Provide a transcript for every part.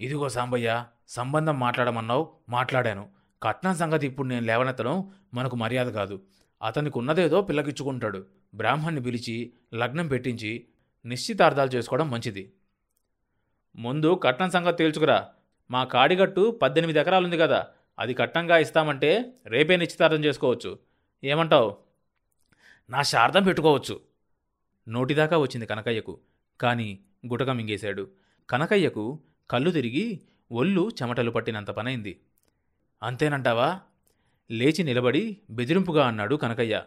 ఇదిగో సాంబయ్య సంబంధం మాట్లాడమన్నావు మాట్లాడాను. కట్నం సంగతి ఇప్పుడు నేను లేవనెత్తడం మనకు మర్యాద కాదు. అతనికి ఉన్నదేదో పిల్లకిచ్చుకుంటాడు. బ్రాహ్మణ్ణి పిలిచి లగ్నం పెట్టించి నిశ్చితార్థాలు చేసుకోవడం మంచిది. ముందు కట్నం సంగతి తేల్చుకురా. మా కాడిగట్టు పద్దెనిమిది ఎకరాలుంది కదా. అది కట్నంగా ఇస్తామంటే రేపే నిశ్చితార్థం చేసుకోవచ్చు. ఏమంటావు? నా శార్థం పెట్టుకోవచ్చు. నోటిదాకా వచ్చింది కనకయ్యకు. కానీ గుటక మింగేశాడు. కనకయ్యకు కళ్ళు తిరిగి ఒళ్ళు చెమటలు పట్టినంత పనైంది. అంతేనంటావా? లేచి నిలబడి బెదిరింపుగా అన్నాడు కనకయ్య.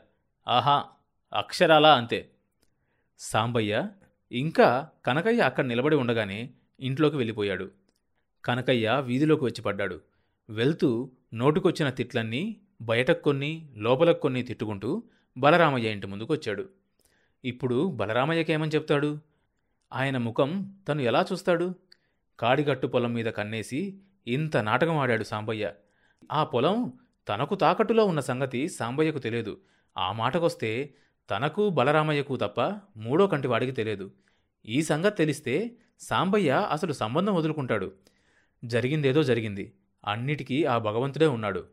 ఆహా అక్షరాలా అంతే. సాంబయ్య ఇంకా కనకయ్య అక్కడ నిలబడి ఉండగానే ఇంట్లోకి వెళ్ళిపోయాడు. కనకయ్య వీధిలోకి వచ్చి పడ్డాడు. వెళ్తూ నోటుకొచ్చిన తిట్లన్నీ బయటకు కొన్ని లోపలకు కొన్ని తిట్టుకుంటూ బలరామయ్య ఇంటి ముందుకు వచ్చాడు. ఇప్పుడు బలరామయ్యకేమని చెప్తాడు? ఆయన ముఖం తను ఎలా చూస్తాడు? కాడిగట్టు పొలం మీద కన్నేసి ఇంత నాటకం ఆడాడు సాంబయ్య. ఆ పొలం తనకు తాకట్టులో ఉన్న సంగతి సాంబయ్యకు తెలియదు. ఆ మాటకొస్తే తనకు బలరామయ్యకు తప్ప మూడో కంటి వాడికి తెలియదు. ఈ సంగతి తెలిస్తే సాంబయ్య అసలు సంబంధం వదులుకుంటాడు. జరిగిందేదో జరిగింది. అన్నిటికీ ఆ భగవంతుడే ఉన్నాడు.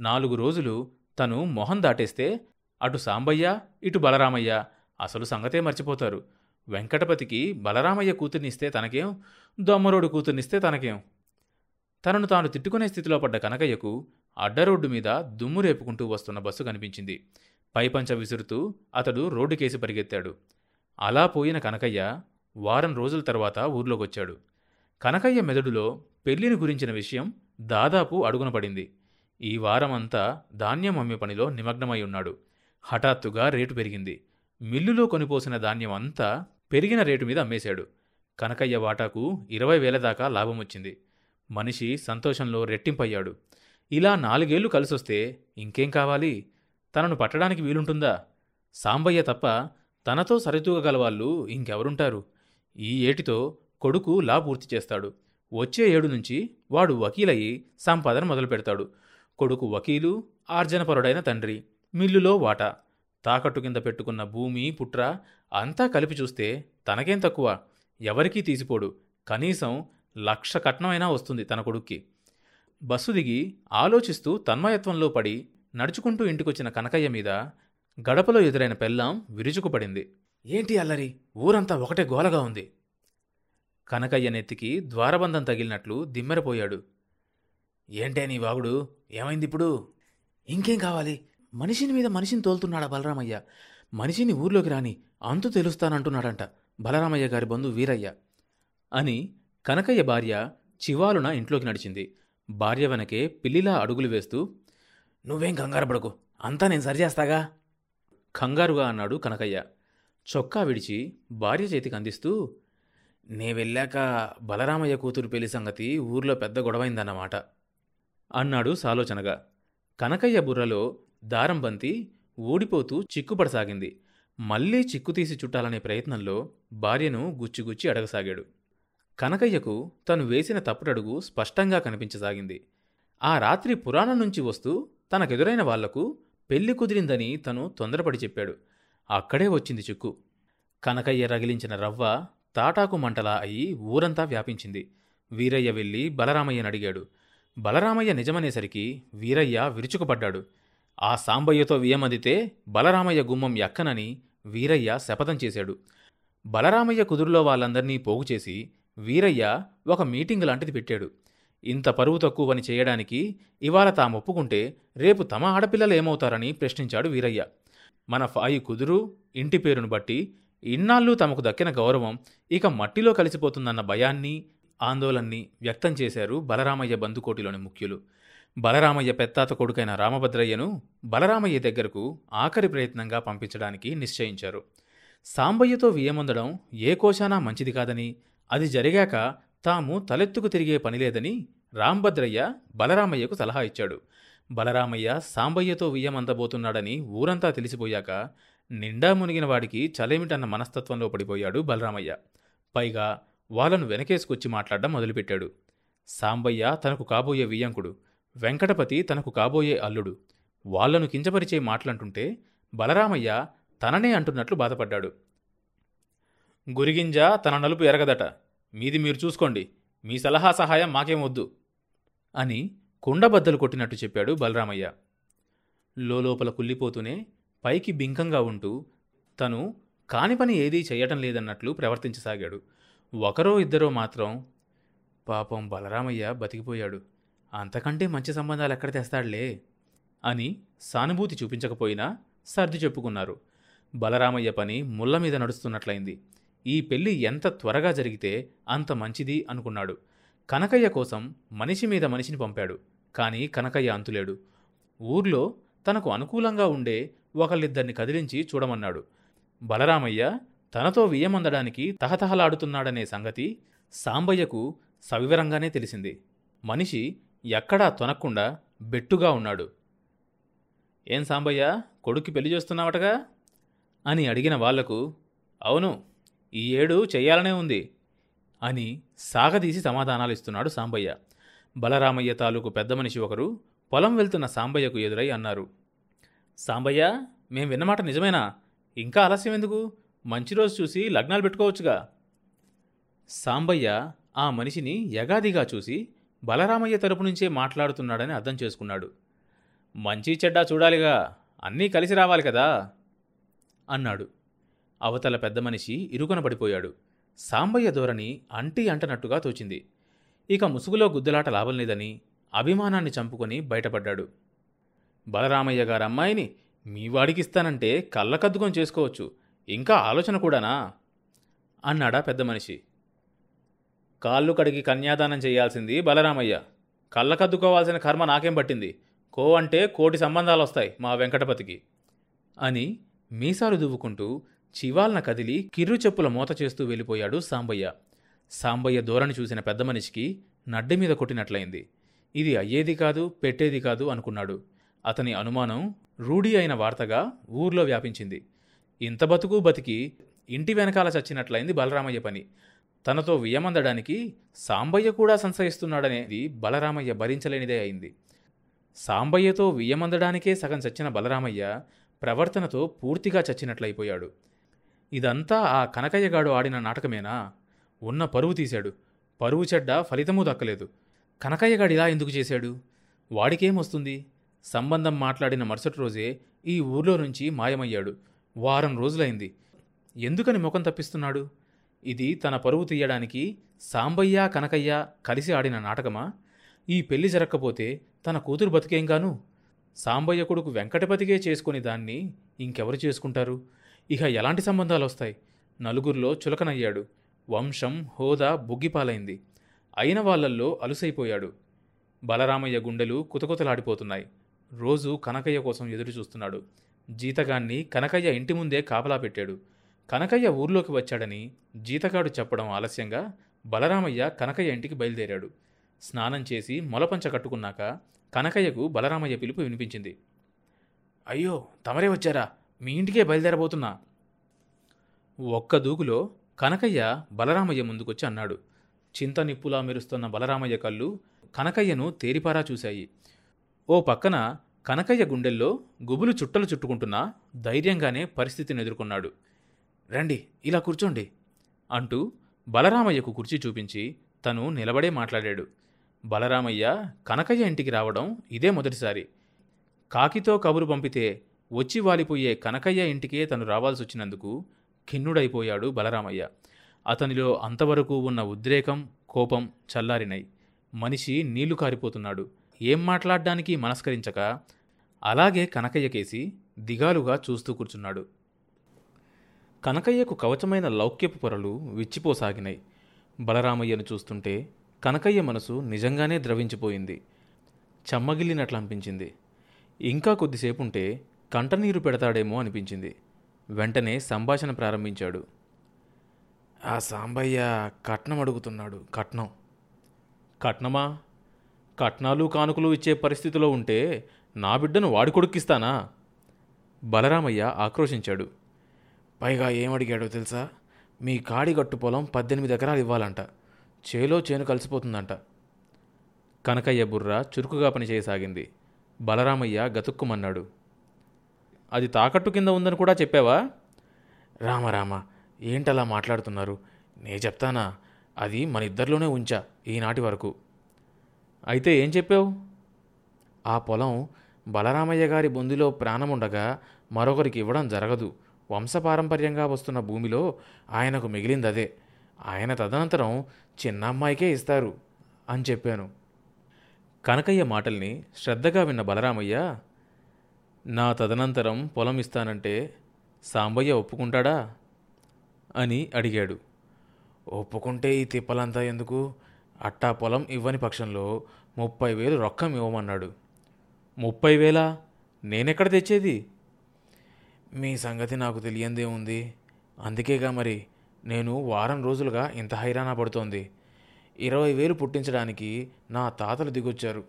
నాలుగు రోజులు తను మొహం దాటేస్తే అటు సాంబయ్య ఇటు బలరామయ్య అసలు సంగతే మర్చిపోతారు. వెంకటపతికి బలరామయ్య కూతుర్నిస్తే తనకేం? దొమ్మరోడు కూతుర్నిస్తే తనకేం? తనను తాను తిట్టుకునే స్థితిలో పడ్డ కనకయ్యకు అడ్డరోడ్డు మీద దుమ్ము రేపుకుంటూ వస్తున్న బస్సు కనిపించింది. పైపంచ విసురుతూ అతడు రోడ్డుకేసి పరిగెత్తాడు. అలా పోయిన కనకయ్య వారం రోజుల తర్వాత ఊర్లోకొచ్చాడు. కనకయ్య మెదడులో పెళ్ళిని గురించిన విషయం దాదాపు అడుగున పడింది. ఈ వారమంతా ధాన్యం అమ్మే పనిలో నిమగ్నమై ఉన్నాడు. హఠాత్తుగా రేటు పెరిగింది. మిల్లులో కొనిపోసిన ధాన్యం అంతా పెరిగిన రేటు మీద అమ్మేశాడు. కనకయ్య వాటాకు ఇరవై వేల దాకా లాభం వచ్చింది మనిషి సంతోషంలో రెట్టింపయ్యాడు. ఇలా నాలుగేళ్ళు కలిసొస్తే ఇంకేం కావాలి? తనను పట్టడానికి వీలుంటుందా? సాంబయ్య తప్ప తనతో సరితూగగల వాళ్ళు ఇంకెవరుంటారు? ఈ ఏటితో కొడుకు లా పూర్తి చేస్తాడు. వచ్చే ఏడు నుంచి వాడు వకీలయ్యి సంపాదన మొదలు పెడతాడు కొడుకు వకీలు ఆర్జనపరుడైన తండ్రి మిల్లులో వాటా. తాకట్టు కింద పెట్టుకున్న భూమి పుట్ర అంతా కలిపి చూస్తే తనకేం తక్కువ? ఎవరికీ తీసిపోడు. కనీసం లక్ష కట్నమైనా వస్తుంది తన కొడుక్కి. బస్సు దిగి ఆలోచిస్తూ తన్మయత్వంలో పడి నడుచుకుంటూ ఇంటికొచ్చిన కనకయ్య మీద గడపలో ఎదురైన పెళ్ళాం విరుచుకుపడింది. ఏంటి అల్లరి? ఊరంతా ఒకటే గోలగా ఉంది. కనకయ్య నెత్తికి ద్వారబంధం తగిలినట్లు దిమ్మెరపోయాడు. ఏంటే నీ వాగుడు? ఏమైంది ఇప్పుడు? ఇంకేం కావాలి? మనిషిని మీద మనిషిని తోలుతున్నాడా బలరామయ్య? మనిషిని ఊర్లోకి రాని అంతు తెలుస్తానంటున్నాడంట బలరామయ్య గారి బంధు వీరయ్య. అని కనకయ్య భార్య చివాలున ఇంట్లోకి నడిచింది. భార్య వెనకే పిల్లిలా అడుగులు వేస్తూ నువ్వేం కంగారు పడకు అంతా నేను సరిచేస్తాగా? కంగారుగా అన్నాడు కనకయ్య. చొక్కా విడిచి భార్య చేతికి అందిస్తూ నే వెళ్ళాక బలరామయ్య కూతురు పెళ్ళి సంగతి ఊర్లో పెద్ద గొడవైందన్నమాట అన్నాడు సాలోచనగా. కనకయ్య బుర్రలో దారం బంతి ఊడిపోతూ చిక్కుపడసాగింది. మళ్ళీ చిక్కు తీసి చుట్టాలనే ప్రయత్నంలో భార్యను గుచ్చిగుచ్చి అడగసాగాడు. కనకయ్యకు తను వేసిన తప్పుడడుగు స్పష్టంగా కనిపించసాగింది. ఆ రాత్రి పురాణం నుంచి వస్తూ తనకెదురైన వాళ్ళకు పెళ్ళి కుదిరిందని తను తొందరపడి చెప్పాడు. అక్కడే వచ్చింది చిక్కు. కనకయ్య రగిలించిన రవ్వ తాటాకు మంటలా అయి ఊరంతా వ్యాపించింది. వీరయ్య వెళ్ళి బలరామయ్యనడిగాడు. బలరామయ్య నిజమనేసరికి వీరయ్య విరుచుకుపడ్డాడు. ఆ సాంబయ్యతో వియమదితే బలరామయ్య గుమ్మం ఎక్కనని వీరయ్య శపథం చేశాడు. బలరామయ్య కుదురులో వాళ్ళందర్నీ పోగుచేసి వీరయ్య ఒక మీటింగ్ లాంటిది పెట్టాడు. ఇంత పరువు తక్కువ పని చేయడానికి ఇవాళ తాము ఒప్పుకుంటే రేపు తమ ఆడపిల్లలు ఏమవుతారని ప్రశ్నించాడు వీరయ్య. మన ఫాయి కుదురు ఇంటి పేరును బట్టి ఇన్నాళ్ళు తమకు దక్కిన గౌరవం ఇక మట్టిలో కలిసిపోతుందన్న భయాన్ని ఆందోళన్ని వ్యక్తం చేశారు బలరామయ్య బందుకోటిలోని ముఖ్యులు. బలరామయ్య పెత్తాత కొడుకైన రామభద్రయ్యను బలరామయ్య దగ్గరకు ఆఖరి ప్రయత్నంగా పంపించడానికి నిశ్చయించారు. సాంబయ్యతో వియమందడం ఏ కోశానా మంచిది కాదని అది జరిగాక తాము తలెత్తుకు తిరిగే పనిలేదని రాంభద్రయ్య బలరామయ్యకు సలహా ఇచ్చాడు. బలరామయ్య సాంబయ్యతో వియ్యమందబోతున్నాడని ఊరంతా తెలిసిపోయాక నిండా మునిగిన వాడికి చలేమిటన్న మనస్తత్వంలో పడిపోయాడు బలరామయ్య. పైగా వాళ్ళను వెనకేసుకొచ్చి మాట్లాడడం మొదలుపెట్టాడు. సాంబయ్య తనకు కాబోయే వియ్యంకుడు. వెంకటపతి తనకు కాబోయే అల్లుడు. వాళ్ళను కించపరిచే మాటలంటుంటే బలరామయ్య తననే అంటున్నట్లు బాధపడ్డాడు. గురిగింజ తన నలుపు ఎరగదట. మీది మీరు చూసుకోండి. మీ సలహా సహాయం మాకేం వద్దు అని కుండబద్దలు కొట్టినట్టు చెప్పాడు బలరామయ్య. లోపల కుల్లిపోతూనే పైకి బింకంగా ఉంటూ తను కాని పని ఏదీ చేయటం లేదన్నట్లు ప్రవర్తించసాగాడు. ఒకరో ఇద్దరో మాత్రం పాపం బలరామయ్య బతికిపోయాడు. అంతకంటే మంచి సంబంధాలు ఎక్కడ తెస్తాడులే? అని సానుభూతి చూపించకపోయినా సర్ది చెప్పుకున్నారు. బలరామయ్య పని ముళ్ళ మీద నడుస్తున్నట్లయింది. ఈ పెళ్ళి ఎంత త్వరగా జరిగితే అంత మంచిది అనుకున్నాడు. కనకయ్య కోసం మనిషి మీద మనిషిని పంపాడు కానీ కనకయ్య అంతులేడు. ఊర్లో తనకు అనుకూలంగా ఉండే ఒకళ్ళిద్దరిని కదిలించి చూడమన్నాడు. బలరామయ్య తనతో వియ్యమందడానికి తహతహలాడుతున్నాడనే సంగతి సాంబయ్యకు సవివరంగానే తెలిసింది. మనిషి ఎక్కడా తొనక్కుండా బెట్టుగా ఉన్నాడు. ఏం సాంబయ్య కొడుక్కి పెళ్ళి చేస్తున్నావటగా? అని అడిగిన వాళ్ళకు అవును ఈ ఏడు చెయ్యాలనే ఉంది అని సాగదీసి సమాధానాలు ఇస్తున్నాడు సాంబయ్య. బలరామయ్య తాలూకు పెద్ద మనిషి ఒకరు పొలం వెళ్తున్న సాంబయ్యకు ఎదురై అన్నారు. సాంబయ్య మేం విన్నమాట నిజమేనా? ఇంకా ఆలస్యం ఎందుకు? మంచి రోజు చూసి లగ్నాలు పెట్టుకోవచ్చుగా. సాంబయ్య ఆ మనిషిని యగాదిగా చూసి బలరామయ్య తరపు నుంచే మాట్లాడుతున్నాడని అర్థం చేసుకున్నాడు. మంచి చెడ్డా చూడాలిగా అన్నీ కలిసి రావాలి కదా? అన్నాడు. అవతల పెద్ద మనిషి ఇరుకున పడిపోయాడు. సాంబయ్య ధోరణి అంటి అంటనట్టుగా తోచింది. ఇక ముసుగులో గుద్దులాట లాభం లేదని అభిమానాన్ని చంపుకొని బయటపడ్డాడు. బలరామయ్య గారు అమ్మాయిని మీ వాడికిస్తానంటే కళ్ళకద్దుకొని చేసుకోవచ్చు. ఇంకా ఆలోచన కూడానా? అన్నాడా పెద్ద మనిషి. కాళ్ళు కడిగి కన్యాదానం చేయాల్సింది బలరామయ్య. కళ్ళకద్దుకోవాల్సిన కర్మ నాకేం పట్టింది? కో అంటే కోటి సంబంధాలు వస్తాయి మా వెంకటపతికి. అని మీసాలు దువ్వుకుంటూ చివాల్న కదిలి కిర్రు చెప్పుల మూత చేస్తూ వెళ్ళిపోయాడు సాంబయ్య. సాంబయ్య ధోరణి చూసిన పెద్ద మనిషికి నడ్డి మీద కొట్టినట్లయింది. ఇది అయ్యేది కాదు పెట్టేది కాదు అనుకున్నాడు. అతని అనుమానం రూఢి అయిన వార్తగా ఊర్లో వ్యాపించింది. ఇంత బతుకు బతికి ఇంటి వెనకాల చచ్చినట్లయింది బలరామయ్య పని. తనతో వియ్యమందడానికి సాంబయ్య కూడా సంశయిస్తున్నాడనేది బలరామయ్య భరించలేనిదే అయింది. సాంబయ్యతో వియ్యమందడానికే సగం చచ్చిన బలరామయ్య ప్రవర్తనతో పూర్తిగా చచ్చినట్లయిపోయాడు. ఇదంతా ఆ కనకయ్యగాడు ఆడిన నాటకమేనా? ఉన్న పరువు తీశాడు. పరువు చెడ్డ ఫలితమూ దక్కలేదు. కనకయ్యగాడు ఇలా ఎందుకు చేశాడు? వాడికేమొస్తుంది సంబంధం మాట్లాడిన మరుసటి రోజే ఈ ఊర్లో నుంచి మాయమయ్యాడు. వారం రోజులైంది. ఎందుకని ముఖం తప్పిస్తున్నాడు? ఇది తన పరువు తీయడానికి సాంబయ్య కనకయ్య కలిసి ఆడిన నాటకమా? ఈ పెళ్ళి జరక్కపోతే తన కూతురు బతికేంగాను? సాంబయ్య కొడుకు వెంకటపతికే చేసుకుని దాన్ని ఇంకెవరు చేసుకుంటారు? ఇక ఎలాంటి సంబంధాలు వస్తాయి నలుగురిలో చులకనయ్యాడు. వంశం హోదా బుగ్గిపాలైంది. అయిన వాళ్ళల్లో అలుసైపోయాడు. బలరామయ్య గుండెలు కుతకుతలాడిపోతున్నాయి. రోజు కనకయ్య కోసం ఎదురు చూస్తున్నాడు జీతగాన్ని కనకయ్య ఇంటి ముందే కాపలా పెట్టాడు. కనకయ్య ఊర్లోకి వచ్చాడని జీతగాడు చెప్పడం ఆలస్యంగా బలరామయ్య కనకయ్య ఇంటికి బయలుదేరాడు. స్నానం చేసి మొలపంచ కట్టుకున్నాక కనకయ్యకు బలరామయ్య పిలుపు వినిపించింది. అయ్యో తమరే వచ్చారా? మీ ఇంటికే బయలుదేరబోతున్నా. ఒక్క దూకులో కనకయ్య బలరామయ్య ముందుకొచ్చి అన్నాడు. చింత నిప్పులా మెరుస్తున్న బలరామయ్య కళ్ళు కనకయ్యను తేరిపారా చూశాయి. ఓ పక్కన కనకయ్య గుండెల్లో గుబులు చుట్టలు చుట్టుకుంటున్నా ధైర్యంగానే పరిస్థితిని ఎదుర్కొన్నాడు. రండి ఇలా కూర్చోండి అంటూ బలరామయ్యకు కుర్చీ చూపించి తను నిలబడే మాట్లాడాడు. బలరామయ్య కనకయ్య ఇంటికి రావడం ఇదే మొదటిసారి. కాకితో కబురు పంపితే వచ్చి వాలిపోయే కనకయ్య ఇంటికే తను రావాల్సి వచ్చినందుకు ఖిన్నుడైపోయాడు బలరామయ్య. అతనిలో అంతవరకు ఉన్న ఉద్రేకం కోపం చల్లారినై. మనిషి నీళ్ళు కారిపోతున్నాడు. ఏం మాట్లాడడానికి మనస్కరించక అలాగే కనకయ్య కేసి దిగాలుగా చూస్తూ కూర్చున్నాడు. కనకయ్యకు కవచమైన లౌక్యపు పొరలు విచ్చిపోసాగినాయి బలరామయ్యను చూస్తుంటే కనకయ్య మనసు నిజంగానే ద్రవించిపోయింది. చెమ్మగిల్లినట్లు అనిపించింది ఇంకా కొద్దిసేపు ఉంటే కంటనీరు పెడతాడేమో అనిపించింది. వెంటనే సంభాషణ ప్రారంభించాడు. ఆ సాంబయ్య కట్నం అడుగుతున్నాడు కట్నం. కట్నమా? కట్నాలు కానుకలు ఇచ్చే పరిస్థితిలో ఉంటే నా బిడ్డను వాడి కొడుక్కిస్తానా? బలరామయ్య ఆక్రోశించాడు. పైగా ఏమడిగాడో తెలుసా? మీ కాడిగట్టు పొలం పద్దెనిమిది ఎకరాలు ఇవ్వాలంట. చేలో చేను కలిసిపోతుందంట. కనకయ్య బుర్ర చురుకుగా పనిచేయసాగింది బలరామయ్య గతుక్కుమన్నాడు. అది తాకట్టు కింద ఉందని కూడా చెప్పావా? రామ రామ ఏంటలా మాట్లాడుతున్నారు? నే చెప్తానా? అది మన ఇద్దరిలోనే ఉంచా ఈనాటి వరకు. అయితే ఏం చెప్పావు? ఆ పొలం బలరామయ్య గారి బొందిలో ప్రాణముండగా మరొకరికి ఇవ్వడం జరగదు. వంశపారంపర్యంగా వస్తున్న భూమిలో ఆయనకు మిగిలింది అదే ఆయన తదనంతరం చిన్న అమ్మాయికే ఇస్తారు అని చెప్పాను. కనకయ్య మాటల్ని శ్రద్ధగా విన్న బలరామయ్య నా తదనంతరం పొలం ఇస్తానంటే సాంబయ్య ఒప్పుకుంటాడా అని అడిగాడు. ఒప్పుకుంటే ఈ తిప్పలంతా ఎందుకు? అట్టా పొలం ఇవ్వని పక్షంలో ముప్పై వేలు రొక్కం ఇవ్వమన్నాడు. ముప్పై వేలా? నేనెక్కడ తెచ్చేది? మీ సంగతి నాకు తెలియందే ఉంది. అందుకేగా మరి నేను వారం రోజులుగా ఇంత హైరాణ పడుతోంది. ఇరవై వేలు పుట్టించడానికి నా తాతలు దిగొచ్చారు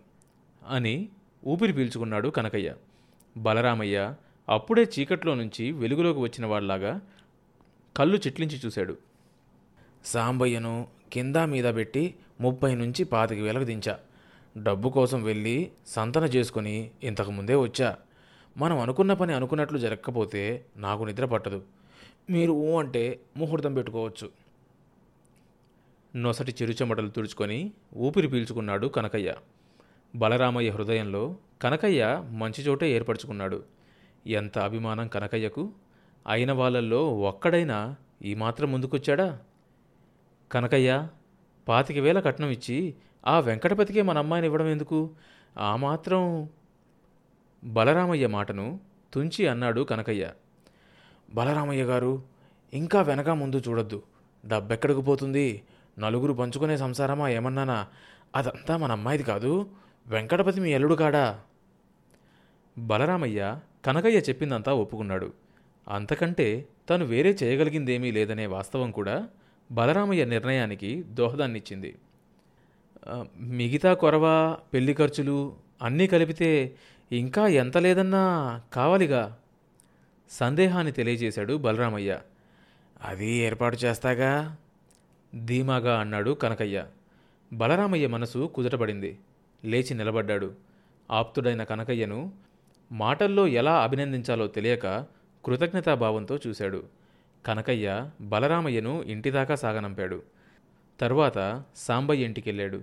అని ఊపిరి పీల్చుకున్నాడు కనకయ్య. బలరామయ్య అప్పుడే చీకట్లో నుంచి వెలుగులోకి వచ్చిన వాళ్ళలాగా కళ్ళు చిట్లించి చూశాడు. సాంబయ్యను కింద మీద పెట్టి ముప్పై నుంచి పాతిక వేలకు దించా. డబ్బు కోసం వెళ్ళి సంతన చేసుకుని ఇంతకు ముందే వచ్చా. మనం అనుకున్న పని అనుకున్నట్లు జరగకపోతే నాకు నిద్ర పట్టదు. మీరు ఊ అంటే ముహూర్తం పెట్టుకోవచ్చు. నొసటి చిరుచెమటలు తుడుచుకొని ఊపిరి పీల్చుకున్నాడు కనకయ్య. బలరామయ్య హృదయంలో కనకయ్య మంచి చోటే ఏర్పరచుకున్నాడు. ఎంత అభిమానం కనకయ్యకు! అయిన వాళ్ళల్లో ఒక్కడైనా ఈ మాత్రం ముందుకొచ్చాడా? కనకయ్య పాతిక వేల కట్నం ఇచ్చి ఆ వెంకటపతికే మన అమ్మాయిని ఇవ్వడం ఎందుకు? ఆ మాత్రం బలరామయ్య మాటను తుంచి అన్నాడు కనకయ్య. బలరామయ్య గారు ఇంకా వెనక ముందు చూడొద్దు. డబ్బెక్కడికి పోతుంది? నలుగురు పంచుకునే సంసారమా ఏమన్నానా? అదంతా మన అమ్మాయిది కాదు. వెంకటపతి మీ ఎల్లుడు కాడా? బలరామయ్య కనకయ్య చెప్పిందంతా ఒప్పుకున్నాడు. అంతకంటే తను వేరే చేయగలిగిందేమీ లేదనే వాస్తవం కూడా బలరామయ్య నిర్ణయానికి దోహదాన్నిచ్చింది. మిగతా కొరవ పెళ్ళి ఖర్చులు అన్నీ కలిపితే ఇంకా ఎంత లేదన్నా కావాలిగా సందేహాన్ని తెలియజేశాడు బలరామయ్య. అది ఏర్పాటు చేస్తాగా? ధీమాగా అన్నాడు కనకయ్య. బలరామయ్య మనసు కుదుటపడింది. లేచి నిలబడ్డాడు. ఆప్తుడైన కనకయ్యను మాటల్లో ఎలా అభినందించాలో తెలియక కృతజ్ఞతాభావంతో చూశాడు. కనకయ్య బలరామయ్యను ఇంటిదాకా సాగనంపాడు. తర్వాత సాంబయ్య ఇంటికెళ్ళాడు.